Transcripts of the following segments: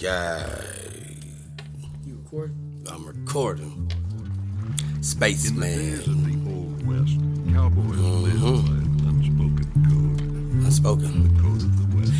Yeah, You record? I'm recording. Spaceman, Days of the Old West, cowboys mm-hmm. lived unspoken.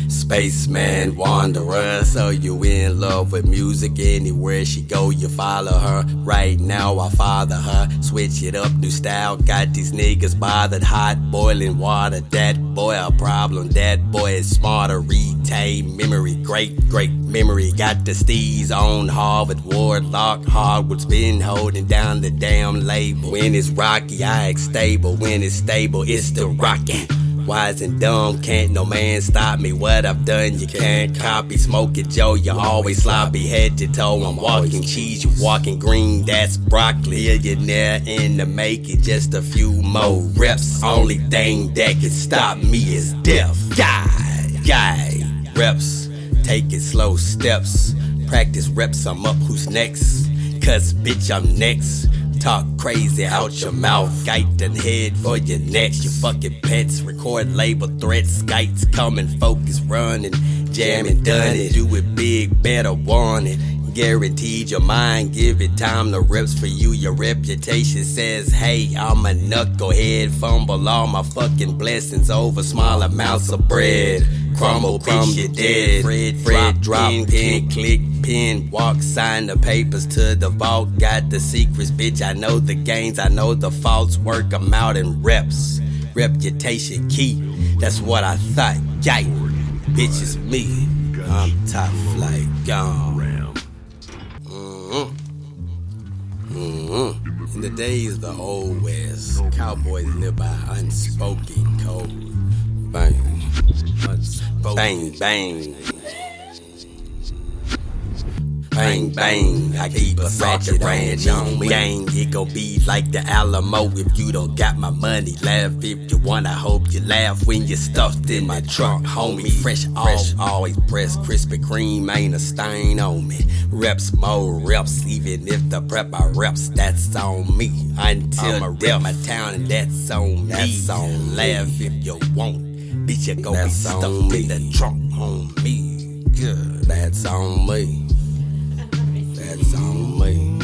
Spaceman wanderer, so you in love with music anywhere she go, you follow her. Right now I father her, switch it up, new style. Got these niggas bothered, hot boiling water. That boy a problem, that boy is smarter. Retain memory, great great memory. Got the steez on Harvard, Wardlock, Hardwood's been holding down the damn label. When it's rocky, I act stable. When it's stable, it's the rockin'. Wise and dumb, can't no man stop me. What I've done, you can't copy. Smoking Joe, you always sloppy head to toe. I'm walking cheese, you walking green, that's broccoli. Millionaire in the making, just a few more reps. Only thing that can stop me is death. Guy, guy, reps, taking slow steps. Practice reps, I'm up, who's next? Cause bitch, I'm next. Talk crazy out your mouth, gite and head for your neck. You fucking pets, record label threats, skites coming, focus running, jamming, done it. Do it big, better want it. Guaranteed your mind, give it time to reps for you. Your reputation says, hey, I'm a knucklehead. Fumble all my fucking blessings over small amounts of bread. Crumble, crumble, you dead. Fred, Fred, drop, pin, click, pin, walk, sign the papers to the vault. Got the secrets, bitch. I know the gains, I know the faults. Work 'em out in reps. Reputation key, that's what I thought. Yike, bitch, it's me. I'm top flight, gone. Ram. In the days of the old west, cowboys lived by unspoken code. Bang, bang, bang. Bang, bang, I keep a ratchet ranch on me. Gang, it gon' be like the Alamo if you don't got my money. Laugh if you want, I hope you laugh when you're stuffed in my trunk, homie. Fresh, fresh, always press Krispy Kreme, ain't a stain on me. Reps, more reps, even if the prep I reps, that's on me. Until I rep my town, and that's on me. That's on laugh if you want. Bitch, you gon' be stuffed in the trunk on me. Good, that's on me. That's on me.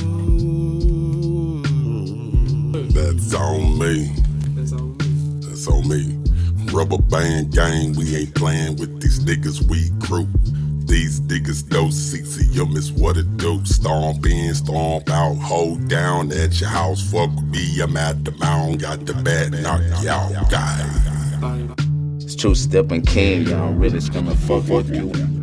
That's on me. That's on me. That's on me. Rubber band gang, we ain't playing with these niggas, we crew. These niggas know six of them is what it do. Stomp in, stomp out, hold down at your house. Fuck with me, I'm at the mound. Got the bat, knock you out, guy. True stepping king, y'all really screaming fuck, fuck you.